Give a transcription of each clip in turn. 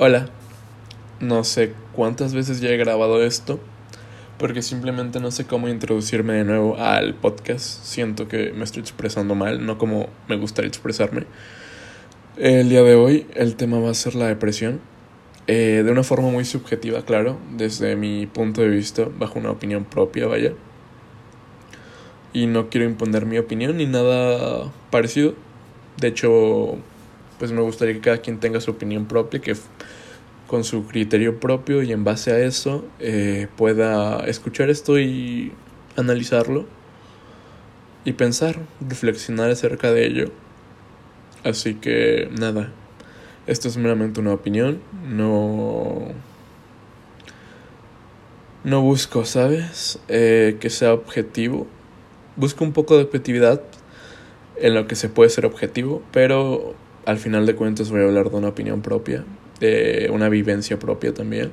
Hola, no sé cuántas veces ya he grabado esto, porque simplemente no sé cómo introducirme de nuevo al podcast. Siento que me estoy expresando mal, no como me gustaría expresarme. El día de hoy el tema va a ser la depresión, eh, de una forma muy subjetiva, claro, desde mi punto de vista, bajo una opinión propia, vaya. Y no quiero imponer mi opinión ni nada parecido. De hecho, pues me gustaría que cada quien tenga su opinión propia, que con su criterio propio y en base a eso eh, pueda escuchar esto y analizarlo y pensar, reflexionar acerca de ello. Así que nada, esto es meramente una opinión, no... No busco, ¿sabes? Eh, que sea objetivo. Busco un poco de objetividad en lo que se puede ser objetivo, pero al final de cuentas voy a hablar de una opinión propia, de una vivencia propia también.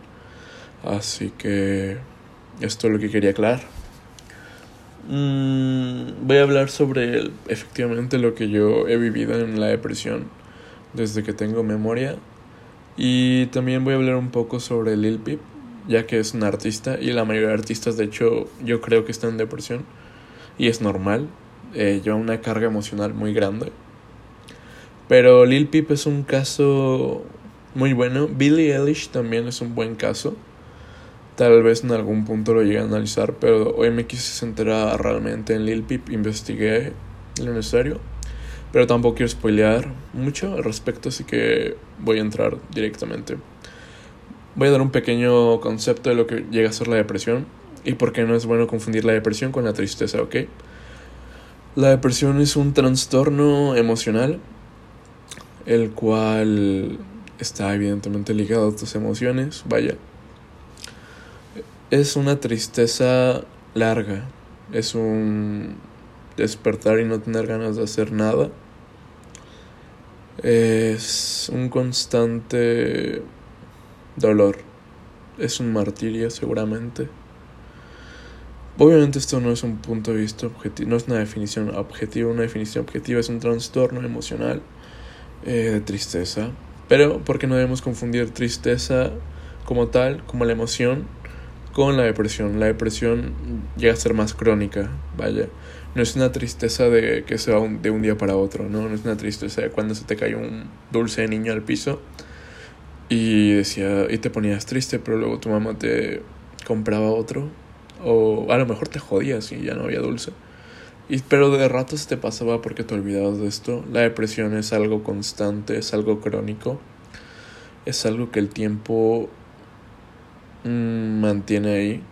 Así que esto es lo que quería aclarar. Mm, voy a hablar sobre efectivamente lo que yo he vivido en la depresión desde que tengo memoria. Y también voy a hablar un poco sobre Lil Peep, ya que es un artista y la mayoría de artistas de hecho yo creo que están en depresión y es normal, eh, lleva una carga emocional muy grande. Pero Lil Peep es un caso muy bueno. Billie Eilish también es un buen caso. Tal vez en algún punto lo llegue a analizar, pero hoy me quise centrar realmente en Lil Peep, investigué lo necesario. Pero tampoco quiero spoilear mucho al respecto, así que voy a entrar directamente. Voy a dar un pequeño concepto de lo que llega a ser la depresión y por qué no es bueno confundir la depresión con la tristeza, ¿ok? La depresión es un trastorno emocional el cual está evidentemente ligado a tus emociones, vaya. Es una tristeza larga, es un despertar y no tener ganas de hacer nada. Es un constante dolor, es un martirio seguramente. Obviamente esto no es un punto de vista objetivo, no es una definición objetiva, una definición objetiva es un trastorno emocional eh, de tristeza. Pero porque no debemos confundir tristeza como tal, como la emoción, con la depresión. La depresión llega a ser más crónica, vaya. No es una tristeza de que se va de un día para otro, ¿no? No es una tristeza de cuando se te cae un dulce de niño al piso y decía y te ponías triste, pero luego tu mamá te compraba otro o a lo mejor te jodías y ya no había dulce. Y, pero de rato se te pasaba porque te olvidabas de esto. La depresión es algo constante, es algo crónico. Es algo que el tiempo mmm, mantiene ahí.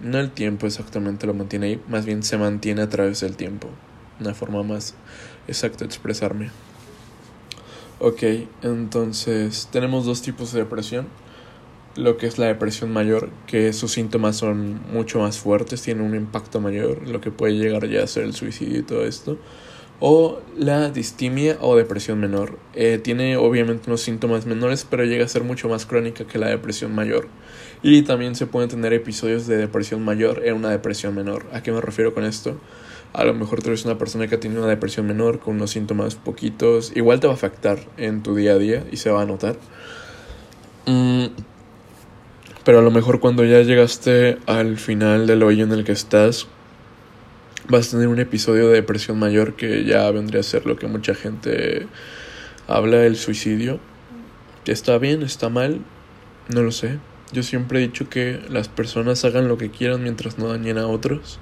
No el tiempo exactamente lo mantiene ahí, más bien se mantiene a través del tiempo. Una forma más exacta de expresarme. Ok, entonces tenemos dos tipos de depresión lo que es la depresión mayor, que sus síntomas son mucho más fuertes, tienen un impacto mayor, lo que puede llegar ya a ser el suicidio y todo esto. O la distimia o depresión menor. Eh, tiene obviamente unos síntomas menores, pero llega a ser mucho más crónica que la depresión mayor. Y también se pueden tener episodios de depresión mayor en una depresión menor. ¿A qué me refiero con esto? A lo mejor tú eres una persona que tiene una depresión menor con unos síntomas poquitos. Igual te va a afectar en tu día a día y se va a notar. Mm, pero a lo mejor cuando ya llegaste al final del hoyo en el que estás, vas a tener un episodio de depresión mayor que ya vendría a ser lo que mucha gente habla del suicidio. ¿Está bien? ¿Está mal? No lo sé. Yo siempre he dicho que las personas hagan lo que quieran mientras no dañen a otros.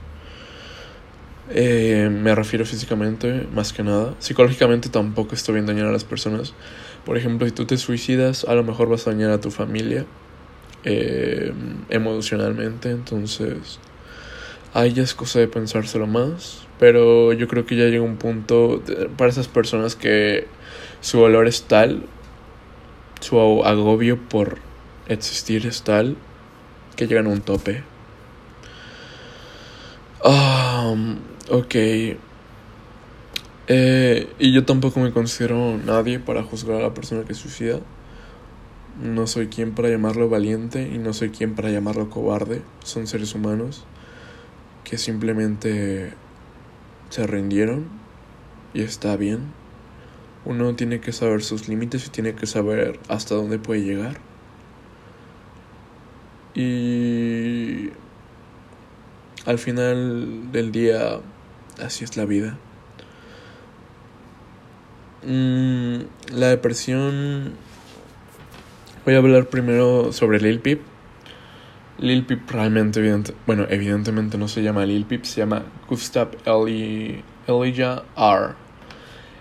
Eh, me refiero físicamente, más que nada. Psicológicamente tampoco estoy bien dañar a las personas. Por ejemplo, si tú te suicidas, a lo mejor vas a dañar a tu familia eh, emocionalmente, entonces ahí ya es cosa de pensárselo más, pero yo creo que ya llega un punto para esas personas que su valor es tal, su agobio por existir es tal, que llegan a un tope. Um, ok. Eh, y yo tampoco me considero nadie para juzgar a la persona que suicida. No soy quien para llamarlo valiente y no soy quien para llamarlo cobarde. Son seres humanos que simplemente se rindieron y está bien. Uno tiene que saber sus límites y tiene que saber hasta dónde puede llegar. Y al final del día, así es la vida. Mm, la depresión. Voy a hablar primero sobre Lil Peep. Lil Peep realmente, bueno, evidentemente no se llama Lil Peep, se llama Gustav Eli, Elijah R.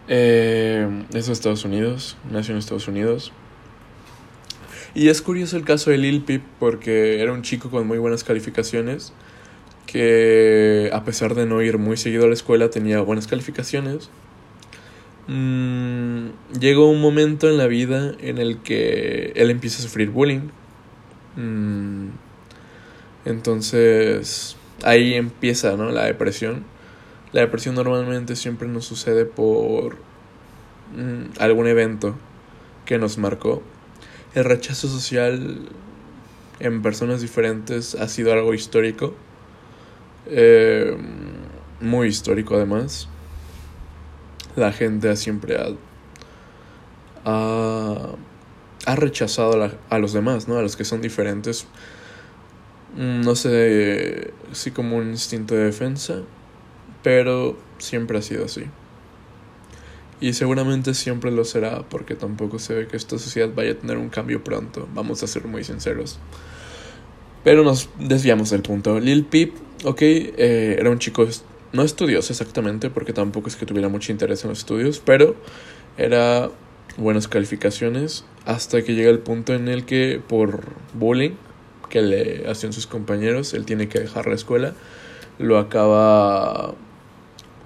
Eh, es de Estados Unidos, nació en Estados Unidos. Y es curioso el caso de Lil Peep porque era un chico con muy buenas calificaciones que a pesar de no ir muy seguido a la escuela tenía buenas calificaciones. Mm, llegó un momento en la vida en el que él empieza a sufrir bullying. Mm, entonces ahí empieza ¿no? la depresión. La depresión normalmente siempre nos sucede por mm, algún evento que nos marcó. El rechazo social en personas diferentes ha sido algo histórico. Eh, muy histórico además. La gente siempre ha, ha, rechazado a, a, los demás, ¿no? A los que son diferentes. Mm, no sé si como un instinto de defensa, pero siempre ha sido así. Y seguramente siempre lo será porque tampoco se ve que esta sociedad vaya a tener un cambio pronto, vamos a ser muy sinceros. Pero nos desviamos del punto. Lil Peep, ok, eh, era un chico no estudioso exactamente porque tampoco es que tuviera mucho interés en los estudios, pero era buenas calificaciones hasta que llega el punto en el que por bullying que le hacían sus compañeros, él tiene que dejar la escuela, lo acaba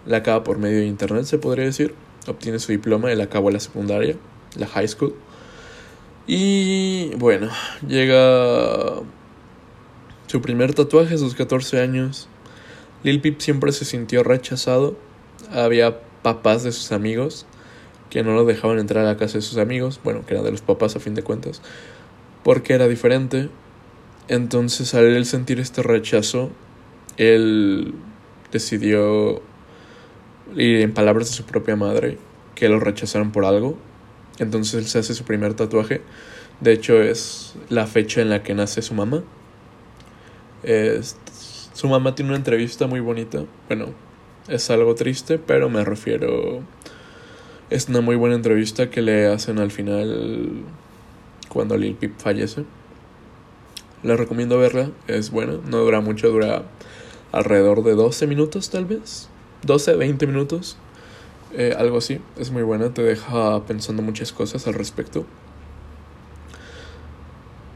la acaba por medio de internet, se podría decir. Obtiene su diploma, él acabó la secundaria, la high school. Y bueno, llega su primer tatuaje a sus 14 años. Lil Peep siempre se sintió rechazado. Había papás de sus amigos que no lo dejaban entrar a la casa de sus amigos, bueno, que eran de los papás a fin de cuentas, porque era diferente. Entonces, al sentir este rechazo, él decidió y en palabras de su propia madre, que lo rechazaron por algo. Entonces él se hace su primer tatuaje. De hecho es la fecha en la que nace su mamá. Su mamá tiene una entrevista muy bonita. Bueno, es algo triste, pero me refiero... Es una muy buena entrevista que le hacen al final cuando Lil Peep fallece. La recomiendo verla, es buena, no dura mucho, dura alrededor de 12 minutos tal vez. 12, 20 minutos. Eh, algo así. Es muy buena. Te deja pensando muchas cosas al respecto.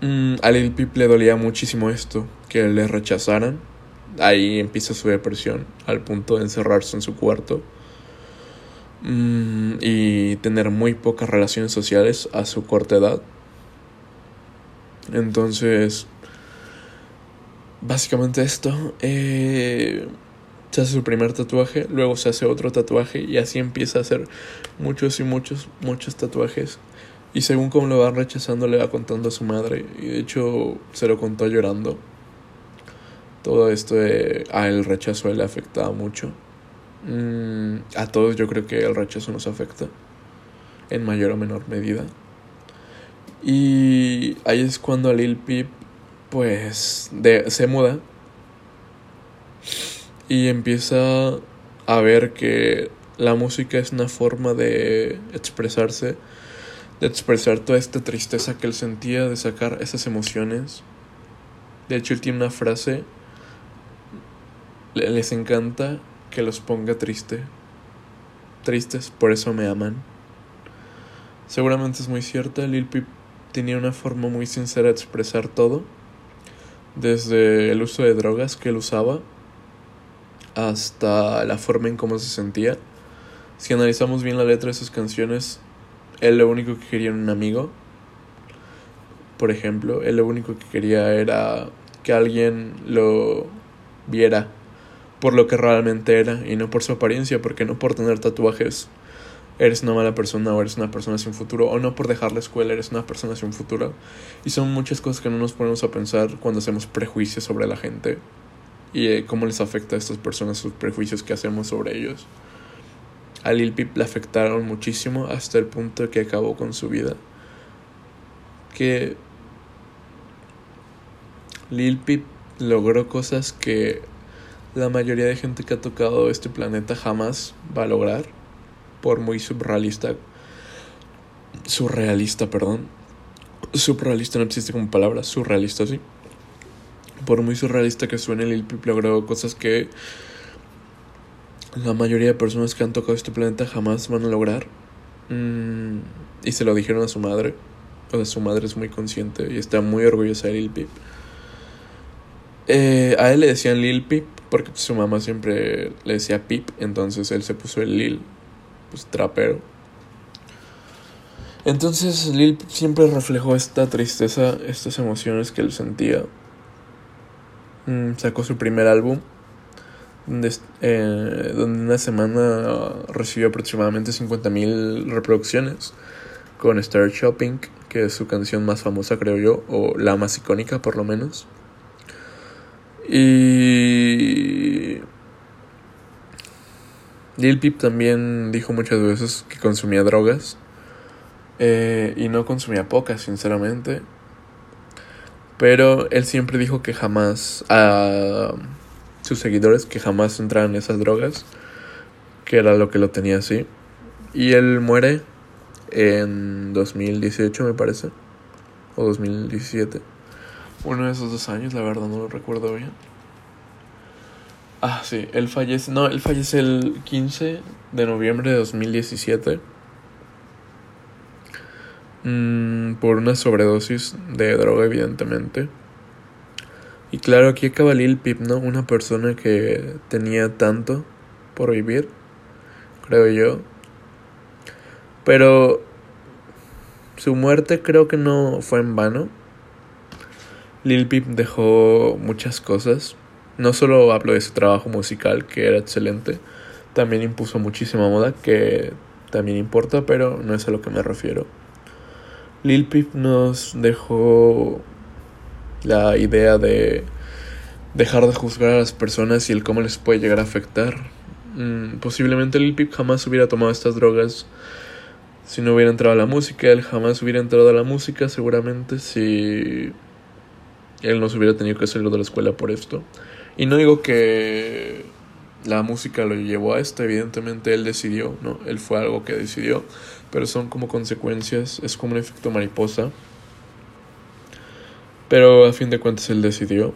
Mm, a Lil Peep le dolía muchísimo esto. Que le rechazaran. Ahí empieza su depresión. Al punto de encerrarse en su cuarto. Mm, y tener muy pocas relaciones sociales a su corta edad. Entonces, básicamente esto. Eh, se hace su primer tatuaje, luego se hace otro tatuaje y así empieza a hacer muchos y muchos, muchos tatuajes. Y según como lo va rechazando, le va contando a su madre. Y de hecho, se lo contó llorando. Todo esto a el rechazo le afectaba mucho. Mm, a todos yo creo que el rechazo nos afecta. En mayor o menor medida. Y ahí es cuando Lil Peep, pues, de, se muda y empieza a ver que la música es una forma de expresarse, de expresar toda esta tristeza que él sentía, de sacar esas emociones. De hecho, él tiene una frase, les encanta que los ponga triste, tristes, por eso me aman. Seguramente es muy cierta, Lil Peep tenía una forma muy sincera de expresar todo, desde el uso de drogas que él usaba, hasta la forma en cómo se sentía. Si analizamos bien la letra de sus canciones, él lo único que quería era un amigo. Por ejemplo, él lo único que quería era que alguien lo viera por lo que realmente era y no por su apariencia, porque no por tener tatuajes eres una mala persona o eres una persona sin futuro, o no por dejar la escuela eres una persona sin futuro. Y son muchas cosas que no nos ponemos a pensar cuando hacemos prejuicios sobre la gente y eh, cómo les afecta a estas personas sus prejuicios que hacemos sobre ellos. a Lil Peep le afectaron muchísimo hasta el punto que acabó con su vida. Que Lil Peep logró cosas que la mayoría de gente que ha tocado este planeta jamás va a lograr, por muy surrealista, surrealista, perdón. Surrealista no existe como palabra, surrealista sí. Por muy surrealista que suene, Lil Peep logró cosas que la mayoría de personas que han tocado este planeta jamás van a lograr. Mm, y se lo dijeron a su madre. O sea, su madre es muy consciente y está muy orgullosa de Lil Peep. Eh, a él le decían Lil Peep porque su mamá siempre le decía Peep, entonces él se puso el Lil, pues trapero. Entonces Lil Peep siempre reflejó esta tristeza, estas emociones que él sentía. Mm, sacó su primer álbum donde, eh, donde una semana recibió aproximadamente 50.000 reproducciones con Star Shopping, que es su canción más famosa creo yo, o la más icónica por lo menos. Y Lil Peep también dijo muchas veces que consumía drogas. Eh, y no consumía pocas, sinceramente. Pero él siempre dijo que jamás a sus seguidores que jamás entraran en esas drogas, que era lo que lo tenía así. Y él muere en 2018, me parece, o 2017. Uno de esos dos años, la verdad no lo recuerdo bien. Ah, sí, él fallece. No, él fallece el 15 de noviembre de 2017. Mm, por una sobredosis de droga, evidentemente. Y claro, aquí acaba Lil Peep, ¿no? Una persona que tenía tanto por vivir, creo yo. Pero su muerte creo que no fue en vano. Lil Peep dejó muchas cosas. No solo hablo de su trabajo musical, que era excelente, también impuso muchísima moda, que también importa, pero no es a lo que me refiero. Lil Peep nos dejó la idea de dejar de juzgar a las personas y el cómo les puede llegar a afectar. Mm, posiblemente Lil Peep jamás hubiera tomado estas drogas si no hubiera entrado a la música, él jamás hubiera entrado a la música seguramente si él no se hubiera tenido que salir de la escuela por esto. Y no digo que la música lo llevó a esto, evidentemente él decidió, ¿no? Él fue algo que decidió, pero son como consecuencias, es como un efecto mariposa. Pero a fin de cuentas él decidió.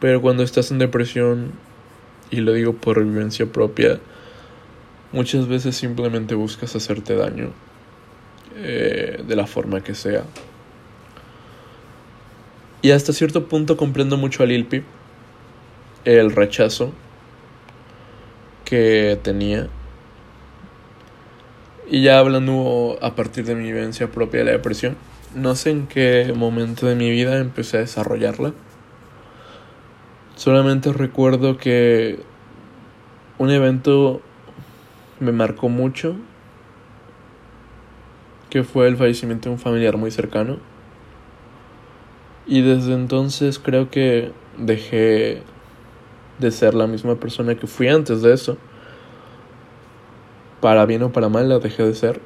Pero cuando estás en depresión, y lo digo por vivencia propia, muchas veces simplemente buscas hacerte daño eh, de la forma que sea. Y hasta cierto punto comprendo mucho a Lil el rechazo que tenía. Y ya hablando a partir de mi vivencia propia de la depresión, no sé en qué momento de mi vida empecé a desarrollarla. Solamente recuerdo que un evento me marcó mucho, que fue el fallecimiento de un familiar muy cercano. Y desde entonces creo que dejé de ser la misma persona que fui antes de eso. Para bien o para mal la dejé de ser.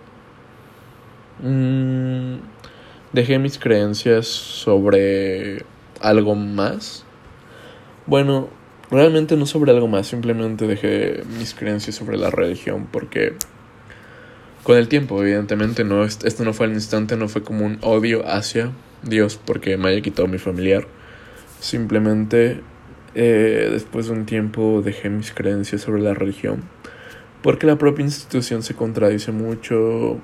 Mm, dejé mis creencias sobre algo más. Bueno, realmente no sobre algo más, simplemente dejé mis creencias sobre la religión porque con el tiempo, evidentemente, no, esto no fue al instante, no fue como un odio hacia Dios porque me haya quitado mi familiar. Simplemente eh, después de un tiempo dejé mis creencias sobre la religión porque la propia institución se contradice mucho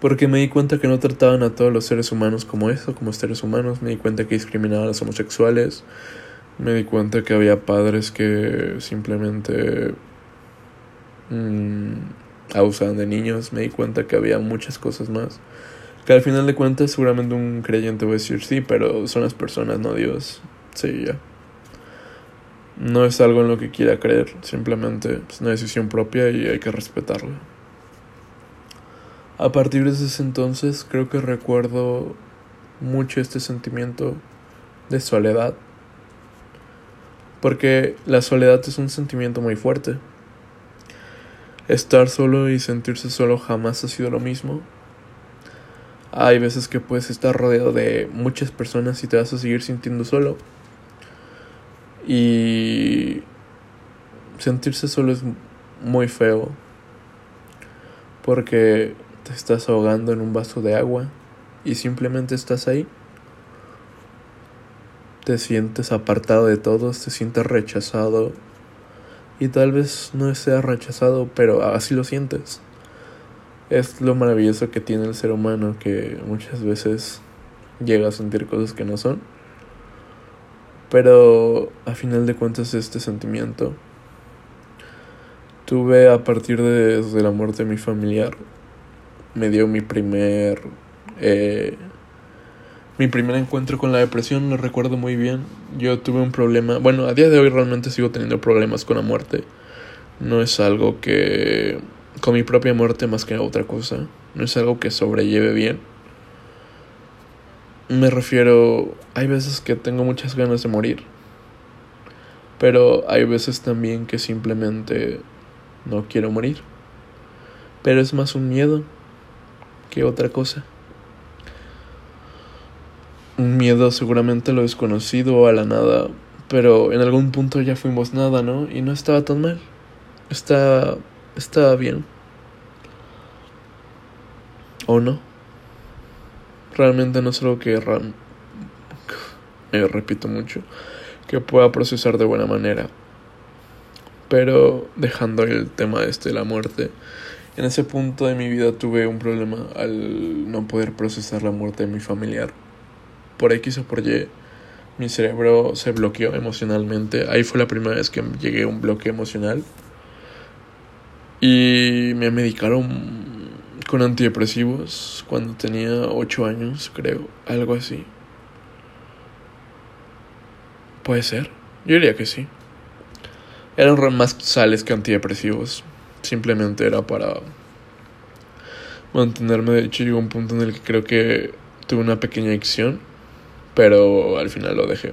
porque me di cuenta que no trataban a todos los seres humanos como eso, como seres humanos, me di cuenta que discriminaban a los homosexuales, me di cuenta que había padres que simplemente mmm, abusaban de niños, me di cuenta que había muchas cosas más. Que al final de cuentas seguramente un creyente va a decir sí, pero son las personas, no Dios. Sí, ya. No es algo en lo que quiera creer, simplemente es una decisión propia y hay que respetarla. A partir de ese entonces creo que recuerdo mucho este sentimiento de soledad. Porque la soledad es un sentimiento muy fuerte. Estar solo y sentirse solo jamás ha sido lo mismo. Hay veces que puedes estar rodeado de muchas personas y te vas a seguir sintiendo solo. Y sentirse solo es muy feo. Porque te estás ahogando en un vaso de agua y simplemente estás ahí. Te sientes apartado de todos, te sientes rechazado y tal vez no seas rechazado, pero así lo sientes. Es lo maravilloso que tiene el ser humano, que muchas veces llega a sentir cosas que no son. Pero a final de cuentas este sentimiento tuve a partir de, de la muerte de mi familiar. Me dio mi primer... Eh, mi primer encuentro con la depresión lo recuerdo muy bien. Yo tuve un problema, bueno, a día de hoy realmente sigo teniendo problemas con la muerte. No es algo que con mi propia muerte más que otra cosa. No es algo que sobrelleve bien. Me refiero, hay veces que tengo muchas ganas de morir. Pero hay veces también que simplemente no quiero morir. Pero es más un miedo que otra cosa un miedo seguramente lo desconocido a la nada, pero en algún punto ya fuimos nada, ¿no? Y no estaba tan mal. Está estaba bien. ¿O no? Realmente no es algo que me repito mucho que pueda procesar de buena manera. Pero dejando el tema este de la muerte, en ese punto de mi vida tuve un problema al no poder procesar la muerte de mi familiar por X o por Y, mi cerebro se bloqueó emocionalmente. Ahí fue la primera vez que llegué a un bloqueo emocional. Y me medicaron con antidepresivos cuando tenía 8 años, creo, algo así. Puede ser, yo diría que sí. Eran más sales que antidepresivos. Simplemente era para mantenerme. De hecho, llegó un punto en el que creo que tuve una pequeña adicción pero al final lo dejé.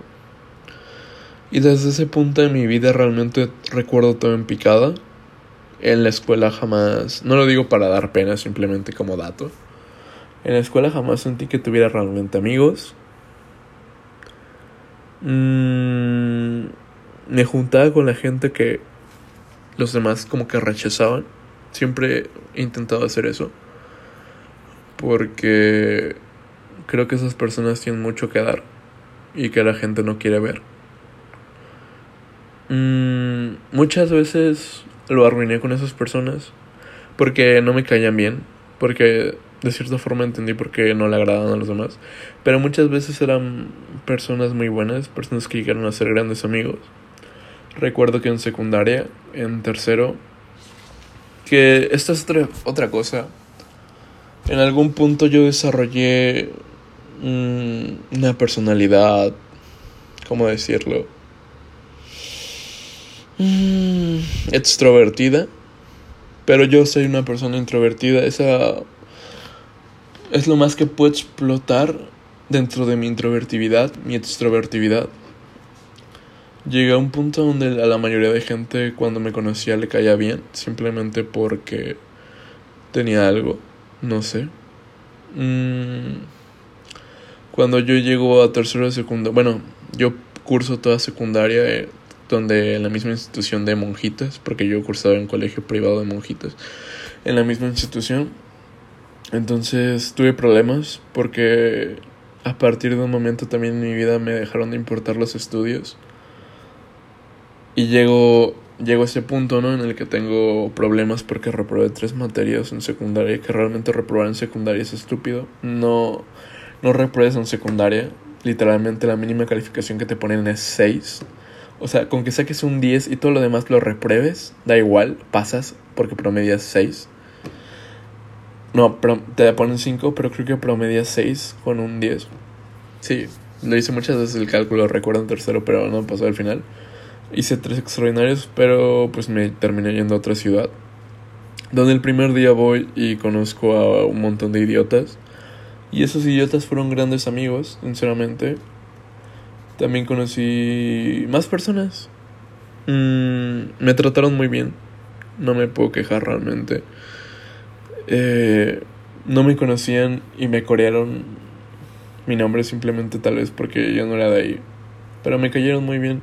Y desde ese punto de mi vida realmente recuerdo todo en picada. En la escuela jamás, no lo digo para dar pena, simplemente como dato. En la escuela jamás sentí que tuviera realmente amigos. Mm, me juntaba con la gente que los demás como que rechazaban. Siempre he intentado hacer eso. Porque creo que esas personas tienen mucho que dar y que la gente no quiere ver. Mm, muchas veces lo arruiné con esas personas porque no me caían bien, porque de cierta forma entendí por qué no le agradaban a los demás, pero muchas veces eran personas muy buenas, personas que llegaron a ser grandes amigos. Recuerdo que en secundaria, en tercero, que esta es otra, otra cosa. En algún punto yo desarrollé una personalidad, ¿cómo decirlo? Mm, extrovertida. Pero yo soy una persona introvertida. Esa es lo más que puedo explotar dentro de mi introvertividad, mi extrovertividad. Llegué a un punto donde a la mayoría de gente cuando me conocía le caía bien, simplemente porque tenía algo, no sé. Mm, cuando yo llego a tercero de secundaria, bueno, yo curso toda secundaria eh, donde en la misma institución de monjitas, porque yo cursaba en colegio privado de monjitas, en la misma institución. Entonces tuve problemas porque a partir de un momento también en mi vida me dejaron de importar los estudios. Y llego, llego a ese punto, ¿no? En el que tengo problemas porque reprobé tres materias en secundaria, que realmente reprobar en secundaria es estúpido. No no repruebes en secundaria. Literalmente la mínima calificación que te ponen es 6. O sea, con que saques un 10 y todo lo demás lo repruebes, da igual, pasas porque promedias 6. No, te ponen 5, pero creo que promedias 6 con un 10. Sí, lo hice muchas veces el cálculo, recuerdo en tercero, pero no pasó al final. Hice tres extraordinarios, pero pues me terminé yendo a otra ciudad. Donde el primer día voy y conozco a un montón de idiotas y esos idiotas fueron grandes amigos, sinceramente. También conocí más personas. Mm, me trataron muy bien. no me puedo quejar realmente. Eh, no me conocían y me corearon mi nombre simplemente tal vez porque yo no era de ahí. Pero me cayeron muy bien.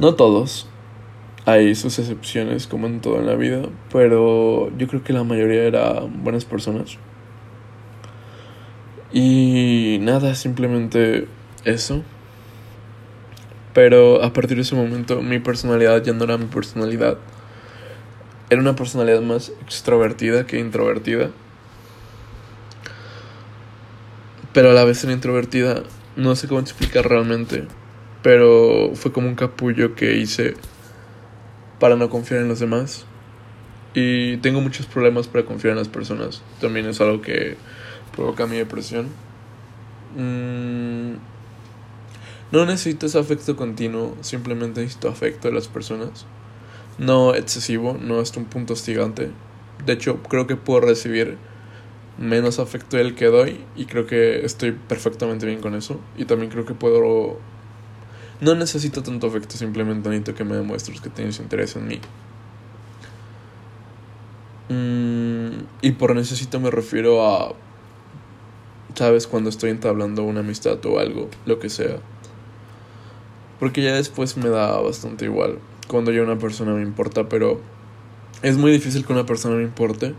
No todos. Hay sus excepciones como en todo en la vida. Pero yo creo que la mayoría eran buenas personas. Y nada, simplemente eso. Pero a partir de ese momento mi personalidad ya no era mi personalidad. Era una personalidad más extrovertida que introvertida. Pero a la vez era introvertida. No sé cómo explicar realmente. Pero fue como un capullo que hice para no confiar en los demás. Y tengo muchos problemas para confiar en las personas. También es algo que provoca mi depresión. Mm, no necesito ese afecto continuo, simplemente necesito afecto de las personas. No excesivo, no hasta un punto hostigante. De hecho, creo que puedo recibir menos afecto del que doy y creo que estoy perfectamente bien con eso. Y también creo que puedo... No necesito tanto afecto, simplemente necesito que me demuestres que tienes interés en mí. Mm, y por necesito me refiero a... ¿Sabes? Cuando estoy entablando una amistad o algo, lo que sea. Porque ya después me da bastante igual cuando ya una persona me importa, pero es muy difícil que una persona me importe.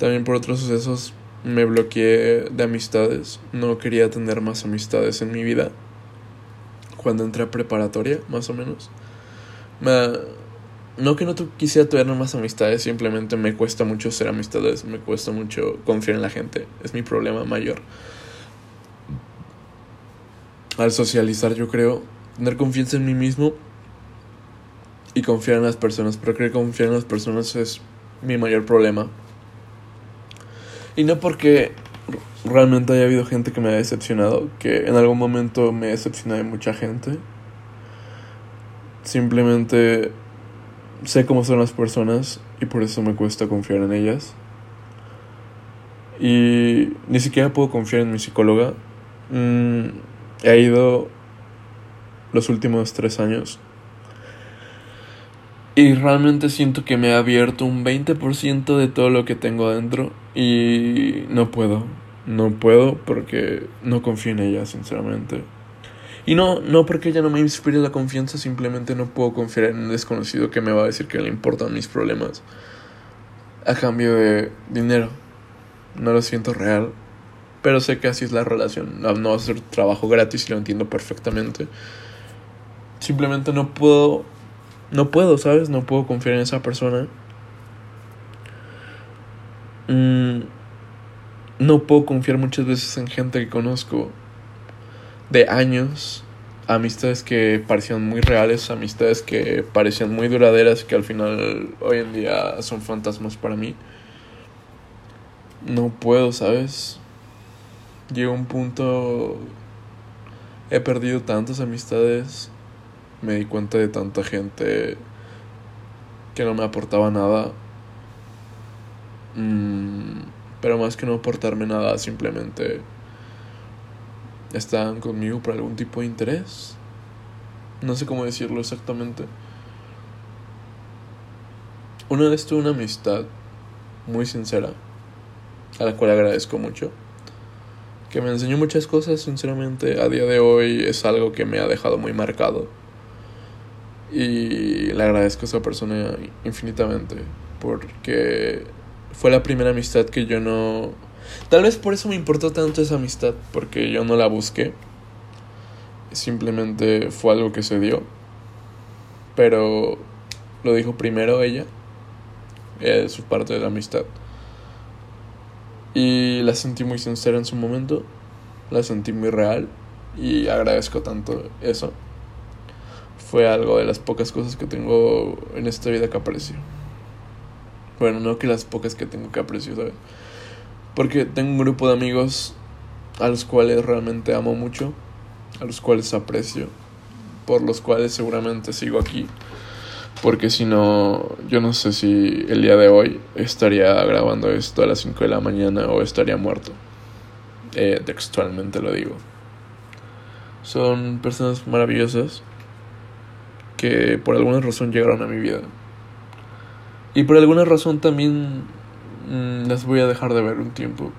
También por otros sucesos me bloqueé de amistades. No quería tener más amistades en mi vida. Cuando entré a preparatoria, más o menos. Me, no que no quisiera tener más amistades, simplemente me cuesta mucho ser amistades, me cuesta mucho confiar en la gente. Es mi problema mayor. Al socializar, yo creo, tener confianza en mí mismo y confiar en las personas. Pero creo que confiar en las personas es mi mayor problema. Y no porque realmente haya habido gente que me haya decepcionado, que en algún momento me decepcioné de mucha gente. Simplemente sé cómo son las personas y por eso me cuesta confiar en ellas. Y ni siquiera puedo confiar en mi psicóloga. Mm, he ido los últimos tres años. Y realmente siento que me ha abierto un 20% de todo lo que tengo adentro. Y no puedo. No puedo porque no confío en ella, sinceramente. Y no, no porque ella no me inspire la confianza, simplemente no puedo confiar en un desconocido que me va a decir que le importan mis problemas. A cambio de dinero. No lo siento real. Pero sé que así es la relación. No, va a ser trabajo gratis y lo entiendo perfectamente. Simplemente no puedo, no puedo, ¿sabes? No puedo confiar en esa persona. Mm, no puedo confiar muchas veces en gente que conozco de años, amistades que parecían muy reales, amistades que parecían muy duraderas, que al final hoy en día son fantasmas para mí. No puedo, ¿sabes? Llegó un punto... He perdido tantas amistades me di cuenta de tanta gente que no me aportaba nada. Mm, pero más que no aportarme nada, simplemente estaban conmigo por algún tipo de interés. No sé cómo decirlo exactamente. Una vez tuve una amistad muy sincera, a la cual agradezco mucho, que me enseñó muchas cosas, sinceramente, a día de hoy es algo que me ha dejado muy marcado. Y le agradezco a esa persona infinitamente. Porque fue la primera amistad que yo no... Tal vez por eso me importó tanto esa amistad. Porque yo no la busqué. Simplemente fue algo que se dio. Pero lo dijo primero ella. Es su parte de la amistad. Y la sentí muy sincera en su momento. La sentí muy real. Y agradezco tanto eso fue algo de las pocas cosas que tengo en esta vida que aprecio. Bueno, no que las pocas que tengo que aprecio, ¿sabes? Porque tengo un grupo de amigos a los cuales realmente amo mucho, a los cuales aprecio, por los cuales seguramente sigo aquí. Porque si no, yo no sé si el día de hoy estaría grabando esto a las 5 de la mañana o estaría muerto. Eh, textualmente lo digo. Son personas maravillosas que por alguna razón llegaron a mi vida. Y por alguna razón también mm, las voy a dejar de ver un tiempo.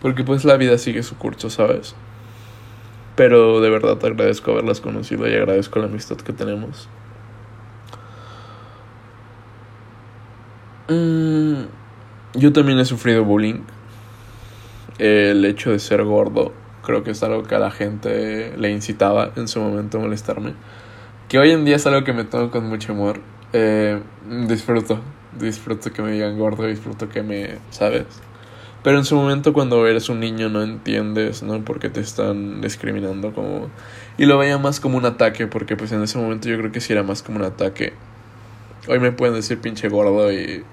Porque pues la vida sigue su curso, ¿sabes? Pero de verdad te agradezco haberlas conocido y agradezco la amistad que tenemos. Mm, yo también he sufrido bullying. El hecho de ser gordo creo que es algo que a la gente le incitaba en su momento a molestarme. Que hoy en día es algo que me tomo con mucho humor. Eh, disfruto, disfruto que me digan gordo, disfruto que me, ¿sabes? Pero en su momento cuando eres un niño no entiendes, ¿no? Porque te están discriminando como... Y lo veía más como un ataque, porque pues en ese momento yo creo que sí era más como un ataque. Hoy me pueden decir pinche gordo y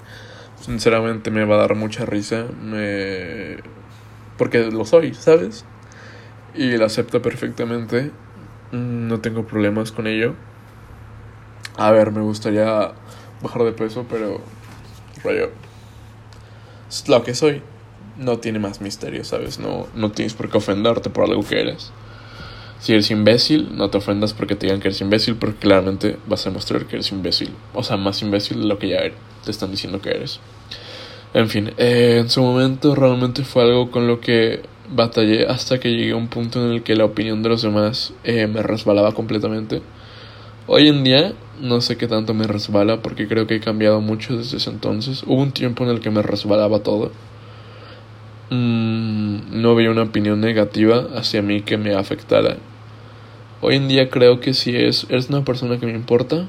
sinceramente me va a dar mucha risa. Me... Porque lo soy, ¿sabes? Y lo acepto perfectamente. Mm, no tengo problemas con ello. A ver, me gustaría bajar de peso, pero... Es lo que soy no tiene más misterio, ¿sabes? No, no tienes por qué ofenderte por algo que eres. Si eres imbécil, no te ofendas porque te digan que eres imbécil, porque claramente vas a demostrar que eres imbécil. O sea, más imbécil de lo que ya te están diciendo que eres. En fin, eh, en su momento realmente fue algo con lo que batallé hasta que llegué a un punto en el que la opinión de los demás eh, me resbalaba completamente. Hoy en día no sé qué tanto me resbala porque creo que he cambiado mucho desde ese entonces. Hubo un tiempo en el que me resbalaba todo Mm, no había una opinión negativa hacia mí que me afectara. Hoy en día creo que si es, eres una persona que me importa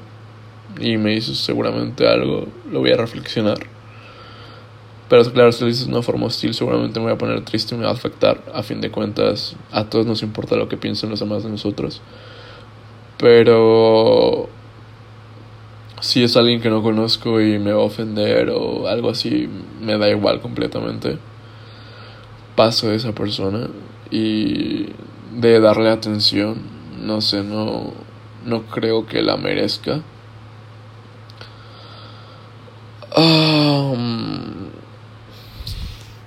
y me dices seguramente algo, lo voy a reflexionar. Pero claro, si lo dices de una forma hostil, seguramente me voy a poner triste y me va a afectar. A fin de cuentas, a todos nos importa lo que piensen los demás de nosotros. Pero si es alguien que no conozco y me va a ofender o algo así, me da igual completamente paso de esa persona y de darle atención, no sé, no, no creo que la merezca.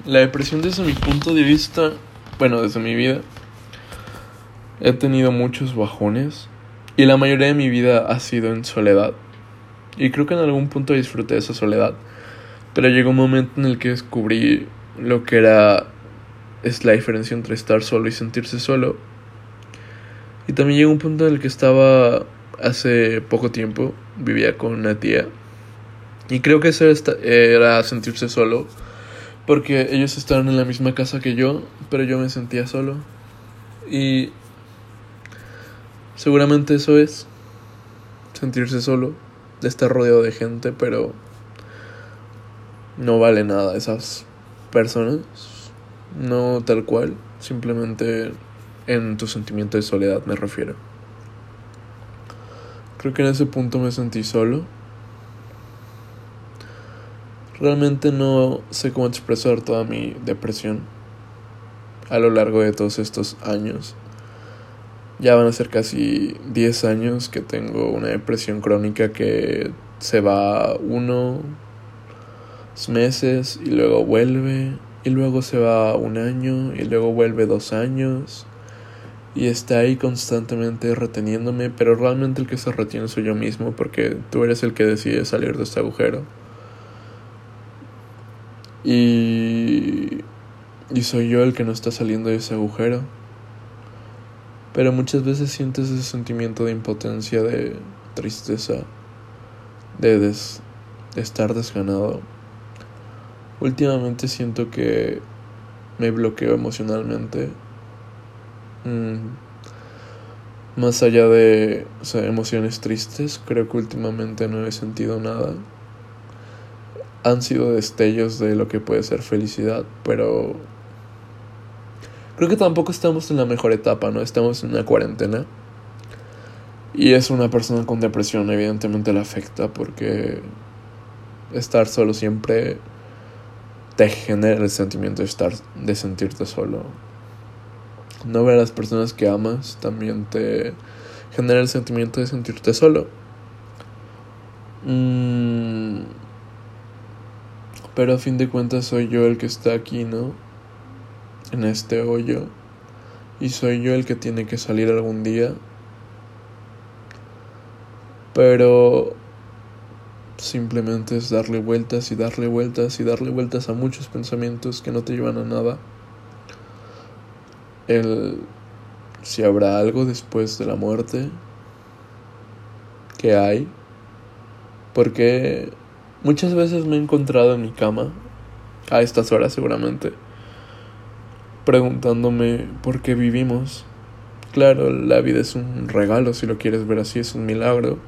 la depresión desde mi punto de vista, bueno, desde mi vida, he tenido muchos bajones y la mayoría de mi vida ha sido en soledad. Y creo que en algún punto disfruté de esa soledad, pero llegó un momento en el que descubrí lo que era es la diferencia entre estar solo y sentirse solo. Y también llegó un punto en el que estaba hace poco tiempo, vivía con una tía. Y creo que eso era sentirse solo, porque ellos estaban en la misma casa que yo, pero yo me sentía solo. Y seguramente eso es sentirse solo, de estar rodeado de gente, pero no vale nada esas personas no tal cual, simplemente en tu sentimiento de soledad me refiero. Creo que en ese punto me sentí solo. Realmente no sé cómo expresar toda mi depresión a lo largo de todos estos años. Ya van a ser casi 10 años que tengo una depresión crónica que se va unos meses y luego vuelve y luego se va un año y luego vuelve dos años y está ahí constantemente reteniéndome, pero realmente el que se retiene soy yo mismo porque tú eres el que decide salir de este agujero. Y, y soy yo el que no está saliendo de ese agujero. Pero muchas veces sientes ese sentimiento de impotencia, de tristeza, de, de estar desganado. Últimamente siento que me bloqueo emocionalmente. Mm, más allá de emociones tristes, creo que últimamente no he sentido nada. Han sido destellos de lo que puede ser felicidad, pero creo que tampoco estamos en la mejor etapa, ¿no? Estamos en una cuarentena. Y es una persona con depresión, evidentemente le afecta porque estar solo siempre te genera el sentimiento de estar, de sentirte solo. No ver a las personas que amas también te genera el sentimiento de sentirte solo. Mm, pero a fin de cuentas soy yo el que está aquí, ¿no? En este hoyo. Y soy yo el que tiene que salir algún día. Pero simplemente es darle vueltas y darle vueltas y darle vueltas a muchos pensamientos que no te llevan a nada. El si habrá algo después de la muerte, que hay, porque muchas veces me he encontrado en mi cama, a estas horas seguramente, preguntándome por qué vivimos. Claro, la vida es un regalo, si lo quieres ver así, es un milagro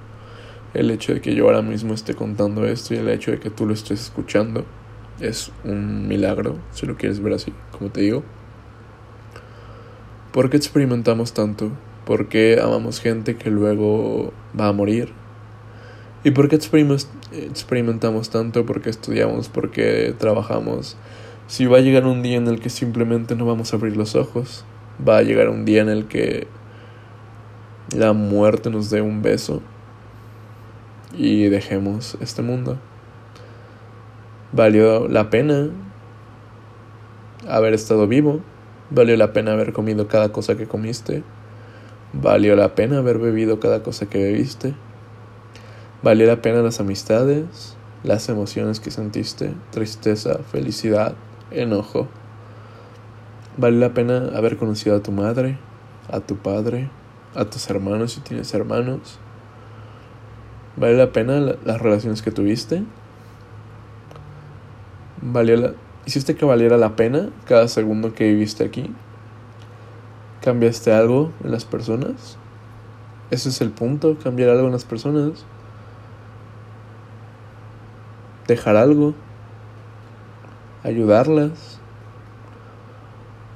el hecho de que yo ahora mismo esté contando esto y el hecho de que tú lo estés escuchando es un milagro, si lo quieres ver así, como te digo. ¿Por qué experimentamos tanto? ¿Por qué amamos gente que luego va a morir? ¿Y por qué experimentamos tanto? ¿Por qué estudiamos? ¿Por qué trabajamos? Si va a llegar un día en el que simplemente no vamos a abrir los ojos, va a llegar un día en el que la muerte nos dé un beso y dejemos este mundo. Valió la pena haber estado vivo, valió la pena haber comido cada cosa que comiste, valió la pena haber bebido cada cosa que bebiste, valió la pena las amistades, las emociones que sentiste, tristeza, felicidad, enojo. Valió la pena haber conocido a tu madre, a tu padre, a tus hermanos si tienes hermanos, ¿Vale la pena las relaciones que tuviste? ¿Valió la, ¿Hiciste que valiera la pena cada segundo que viviste aquí? ¿Cambiaste algo en las personas? Ese es el punto, cambiar algo en las personas. Dejar algo. Ayudarlas.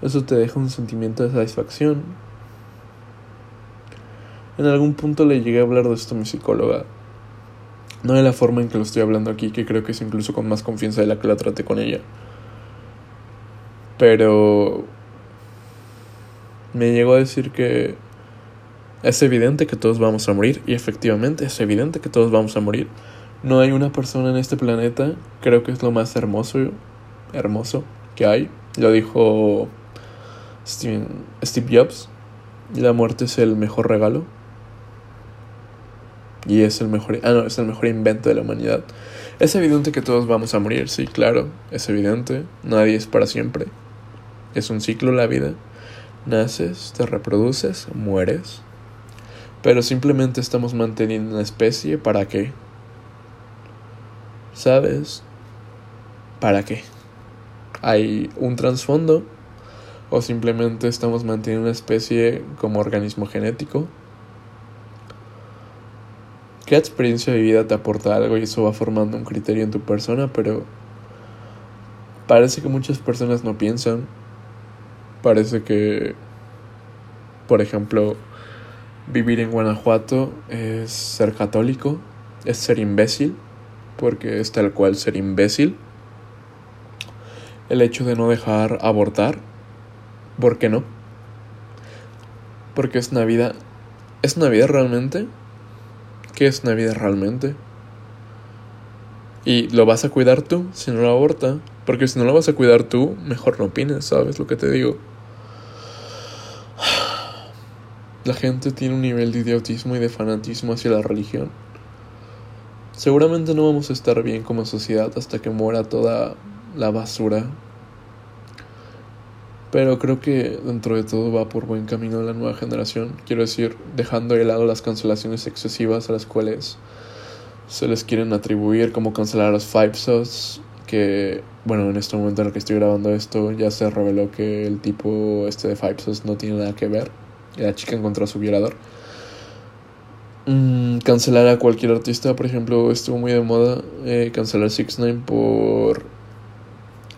Eso te deja un sentimiento de satisfacción. En algún punto le llegué a hablar de esto a mi psicóloga no de la forma en que lo estoy hablando aquí, que creo que es incluso con más confianza de la que la traté con ella. Pero me llegó a decir que es evidente que todos vamos a morir. Y efectivamente es evidente que todos vamos a morir. No hay una persona en este planeta, creo que es lo más hermoso, hermoso que hay. Lo dijo Steve, Jobs. La muerte es el mejor regalo y es el mejor, ah, no, es el mejor invento de la humanidad. Es evidente que todos vamos a morir, sí, claro, es evidente. Nadie es para siempre. Es un ciclo la vida. Naces, te reproduces, mueres. Pero simplemente estamos manteniendo una especie para qué. ¿Sabes? ¿Para qué? ¿Hay un trasfondo? ¿O simplemente estamos manteniendo una especie como organismo genético? Cada experiencia de vida te aporta algo y eso va formando un criterio en tu persona, pero parece que muchas personas no piensan. Parece que, por ejemplo, vivir en Guanajuato es ser católico, es ser imbécil, porque es tal cual ser imbécil. El hecho de no dejar abortar, ¿por qué no? Porque es una vida, ¿es una vida realmente? ¿Qué es una vida realmente? Y lo vas a cuidar tú si no lo aborta. Porque si no lo vas a cuidar tú, mejor no opines, ¿sabes lo que te digo? La gente tiene un nivel de idiotismo y de fanatismo hacia la religión. Seguramente no vamos a estar bien como sociedad hasta que muera toda la basura pero creo que dentro de todo va por buen camino la nueva generación. Quiero decir, dejando de lado las cancelaciones excesivas a las cuales se les quieren atribuir, como cancelar a los Five Sos, que, bueno, en este momento en el que estoy grabando esto, ya se reveló que el tipo este de Five Sos no tiene nada que ver. Y la chica encontró su violador. Mm, cancelar a cualquier artista, por ejemplo, estuvo muy de moda eh, cancelar 6 9 por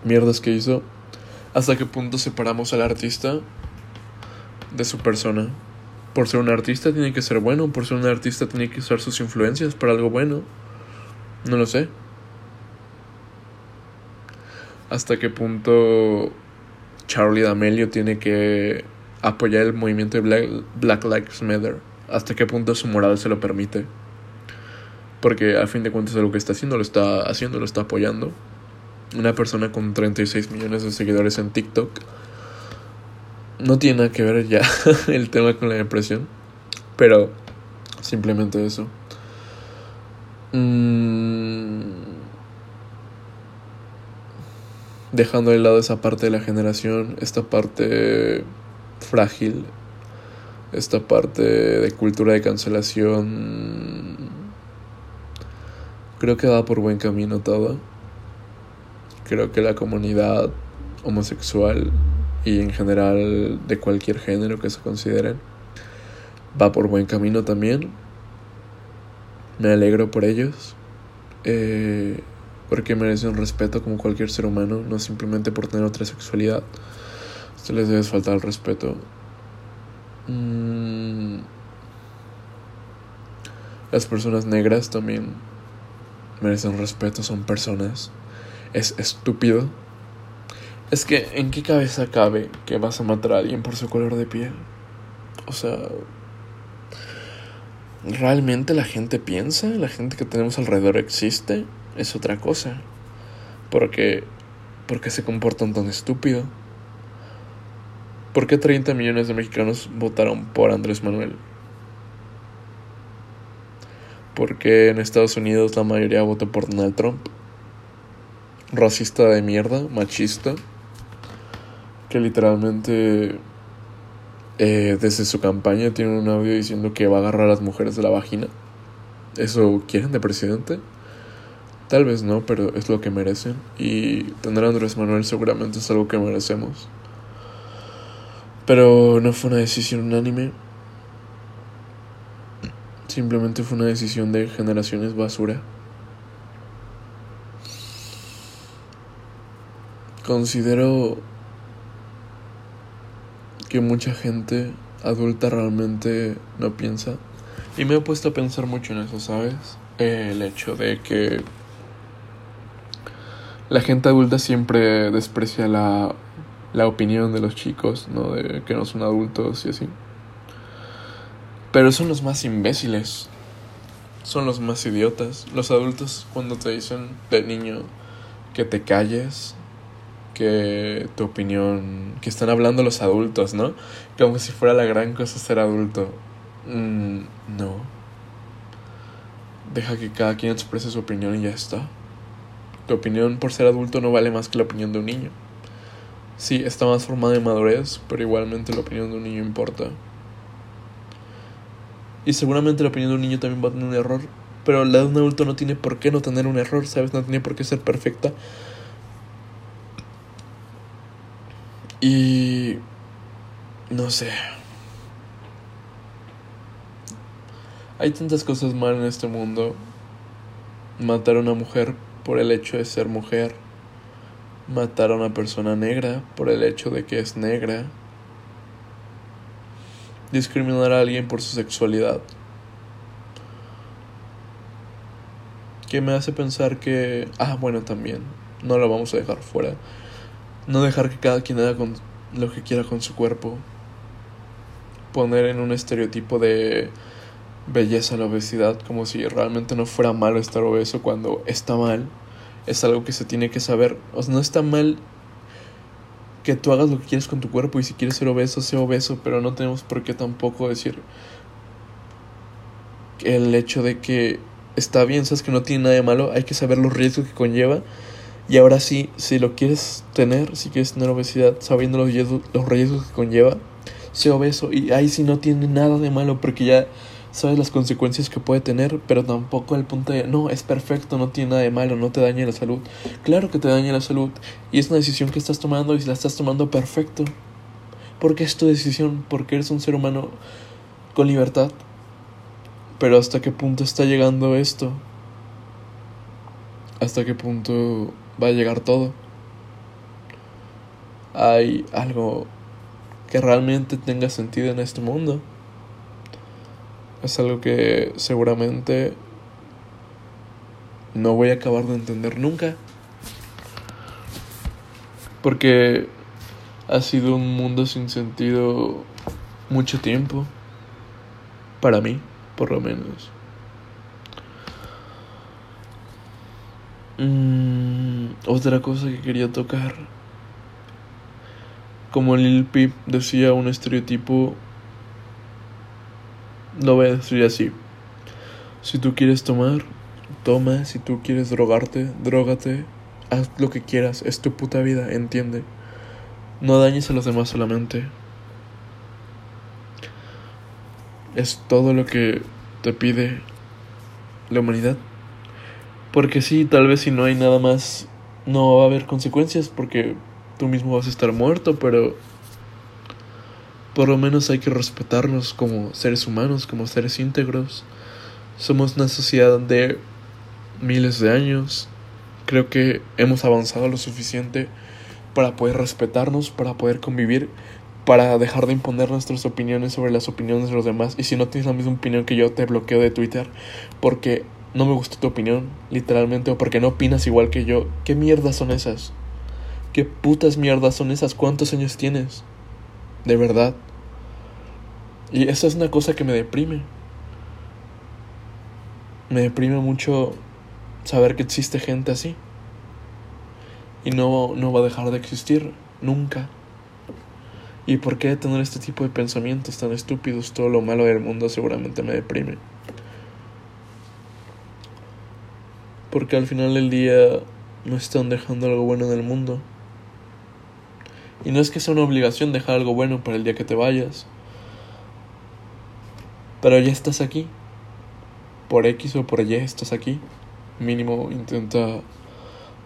mierdas que hizo hasta qué punto separamos al artista de su persona. Por ser un artista tiene que ser bueno, por ser un artista tiene que usar sus influencias para algo bueno. No lo sé. Hasta qué punto Charlie D'Amelio tiene que apoyar el movimiento de Black, Black Lives Matter. Hasta qué punto su moral se lo permite. Porque a fin de cuentas lo que está haciendo lo está haciendo, lo está apoyando una persona con 36 millones de seguidores en TikTok. No tiene nada que ver ya el tema con la depresión, pero simplemente eso. Mm, dejando de lado esa parte de la generación, esta parte frágil, esta parte de cultura de cancelación, creo que va por buen camino todo. Creo que la comunidad homosexual y en general de cualquier género que se consideren va por buen camino también. Me alegro por ellos. Eh, porque merecen respeto como cualquier ser humano, no simplemente por tener otra sexualidad. Esto les debe faltar el respeto. Mm. Las personas negras también merecen respeto, son personas. Es estúpido. Es que, ¿en qué cabeza cabe que vas a matar a alguien por su color de piel? O sea, ¿realmente la gente piensa? ¿La gente que tenemos alrededor existe? Es otra cosa. Porque, ¿por qué se comportan tan estúpido? ¿Por qué 30 millones de mexicanos votaron por Andrés Manuel? Porque en Estados Unidos la mayoría votó por Donald Trump. Racista de mierda, machista, que literalmente eh, desde su campaña tiene un audio diciendo que va a agarrar a las mujeres de la vagina. ¿Eso quieren de presidente? Tal vez no, pero es lo que merecen. Y tener a Andrés Manuel seguramente es algo que merecemos. Pero no fue una decisión unánime. Simplemente fue una decisión de generaciones basura. Considero que mucha gente adulta realmente no piensa. Y me he puesto a pensar mucho en eso, ¿sabes? El hecho de que la gente adulta siempre desprecia la, la opinión de los chicos, ¿no? De que no son adultos y así. Pero son los más imbéciles. Son los más idiotas. Los adultos cuando te dicen de niño que te calles, que tu opinión, que están hablando los adultos, ¿no? Como si fuera la gran cosa ser adulto. Mm, no. Deja que cada quien exprese su opinión y ya está. Tu opinión por ser adulto no vale más que la opinión de un niño. Sí, está más formada en madurez, pero igualmente la opinión de un niño importa. Y seguramente la opinión de un niño también va a tener un error, pero la de un adulto no tiene por qué no tener un error, ¿sabes? No tiene por qué ser perfecta. Y... No sé. Hay tantas cosas mal en este mundo. Matar a una mujer por el hecho de ser mujer. Matar a una persona negra por el hecho de que es negra. Discriminar a alguien por su sexualidad. Que me hace pensar que... Ah, bueno, también. No lo vamos a dejar fuera. No dejar que cada quien haga con lo que quiera con su cuerpo. Poner en un estereotipo de belleza la obesidad como si realmente no fuera malo estar obeso cuando está mal. Es algo que se tiene que saber. O sea, no está mal que tú hagas lo que quieres con tu cuerpo y si quieres ser obeso, sea obeso, pero no tenemos por qué tampoco decir el hecho de que está bien, sabes que no tiene nada de malo, hay que saber los riesgos que conlleva. Y ahora sí, si lo quieres tener, si quieres tener obesidad, sabiendo los los riesgos que conlleva, sea obeso. Y ahí sí no tiene nada de malo porque ya sabes las consecuencias que puede tener, pero tampoco el punto de, no, es perfecto, no tiene nada de malo, no te daña la salud. Claro que te daña la salud y es una decisión que estás tomando y la estás tomando perfecto. Porque es tu decisión, porque eres un ser humano con libertad. Pero hasta qué punto está llegando esto? ¿Hasta qué punto va a llegar todo? ¿Hay algo que realmente tenga sentido en este mundo? Es algo que seguramente no voy a acabar de entender nunca. Porque ha sido un mundo sin sentido mucho tiempo. Para mí, por lo menos. Mm, otra cosa que quería tocar. Como Lil Peep decía, un estereotipo lo voy a decir así. Si tú quieres tomar, toma, si tú quieres drogarte, drógate, haz lo que quieras, es tu puta vida, entiende. No dañes a los demás solamente. Es todo lo que te pide la humanidad. Porque sí, tal vez si no hay nada más, no va a haber consecuencias porque tú mismo vas a estar muerto, pero por lo menos hay que respetarnos como seres humanos, como seres íntegros. Somos una sociedad de miles de años. Creo que hemos avanzado lo suficiente para poder respetarnos, para poder convivir, para dejar de imponer nuestras opiniones sobre las opiniones de los demás. Y si no tienes la misma opinión que yo, te bloqueo de Twitter porque no me gustó tu opinión, literalmente, o porque no opinas igual que yo. ¿Qué mierdas son esas? ¿Qué putas mierdas son esas? ¿Cuántos años tienes? De verdad. Y esa es una cosa que me deprime. Me deprime mucho saber que existe gente así. Y no, no va a dejar de existir nunca. ¿Y por qué tener este tipo de pensamientos tan estúpidos? Todo lo malo del mundo seguramente me deprime. Porque al final del día no están dejando algo bueno en el mundo. Y no es que sea una obligación dejar algo bueno para el día que te vayas. Pero ya estás aquí. Por X o por Y estás aquí. Mínimo intenta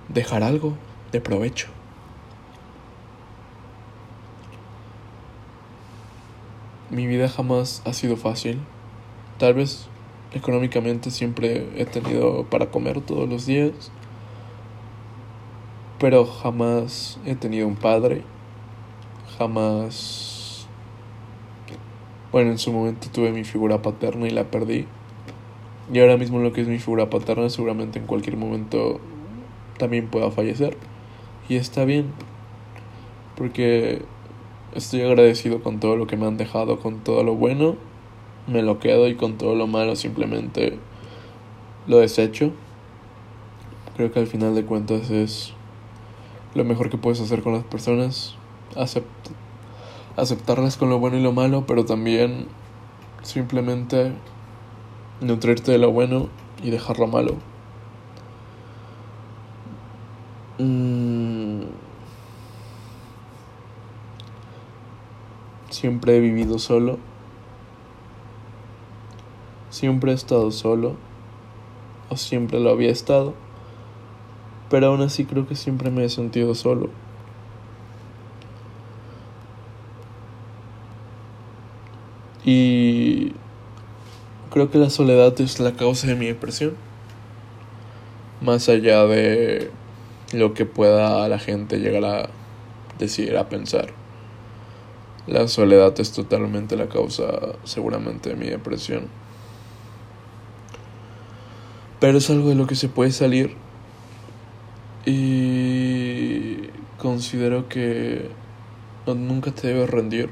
dejar algo de provecho. Mi vida jamás ha sido fácil. Tal vez económicamente siempre he tenido para comer todos los días. Pero jamás he tenido un padre. Jamás... Bueno, en su momento tuve mi figura paterna y la perdí. Y ahora mismo lo que es mi figura paterna seguramente en cualquier momento también pueda fallecer. Y está bien. Porque estoy agradecido con todo lo que me han dejado, con todo lo bueno. Me lo quedo y con todo lo malo simplemente lo desecho. Creo que al final de cuentas es lo mejor que puedes hacer con las personas. aceptarlas con lo bueno y lo malo, pero también simplemente nutrirte de lo bueno y dejar lo malo. Mm. Siempre he vivido solo. Siempre he estado solo. O siempre lo había estado. Pero aún así creo que siempre me he sentido solo. Y creo que la soledad es la causa de mi depresión. Más allá de lo que pueda la gente llegar a decir, a pensar. La soledad es totalmente la causa seguramente de mi depresión. Pero es algo de lo que se puede salir. Y considero que nunca te debes rendir.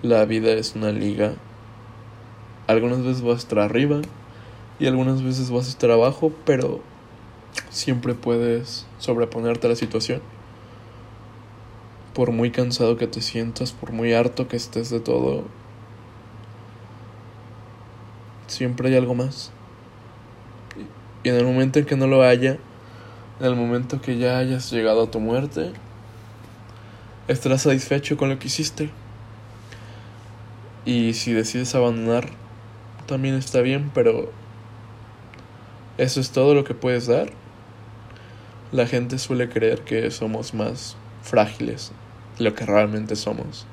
La vida es una liga. Algunas veces vas a estar arriba y algunas veces vas a estar abajo, pero siempre puedes sobreponerte a la situación. Por muy cansado que te sientas, por muy harto que estés de todo, siempre hay algo más. Y en el momento en que no lo haya, en el momento que ya hayas llegado a tu muerte, estarás satisfecho con lo que hiciste. Y si decides abandonar, también está bien, pero eso es todo lo que puedes dar. La gente suele creer que somos más frágiles de lo que realmente somos.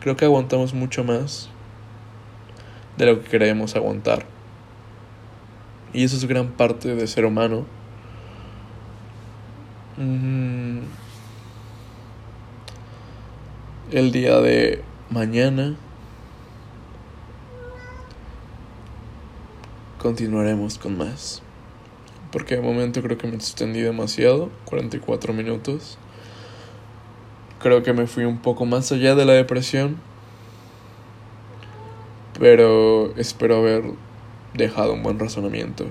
Creo que aguantamos mucho más de lo que creemos aguantar. Y eso es gran parte de ser humano. Mm. El día de mañana continuaremos con más porque de momento creo que me extendí demasiado, 44 minutos. Creo que me fui un poco más allá de la depresión, pero espero haber dejado un buen razonamiento.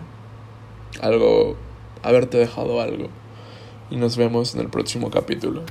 Algo, haberte dejado algo. Y nos vemos en el próximo capítulo.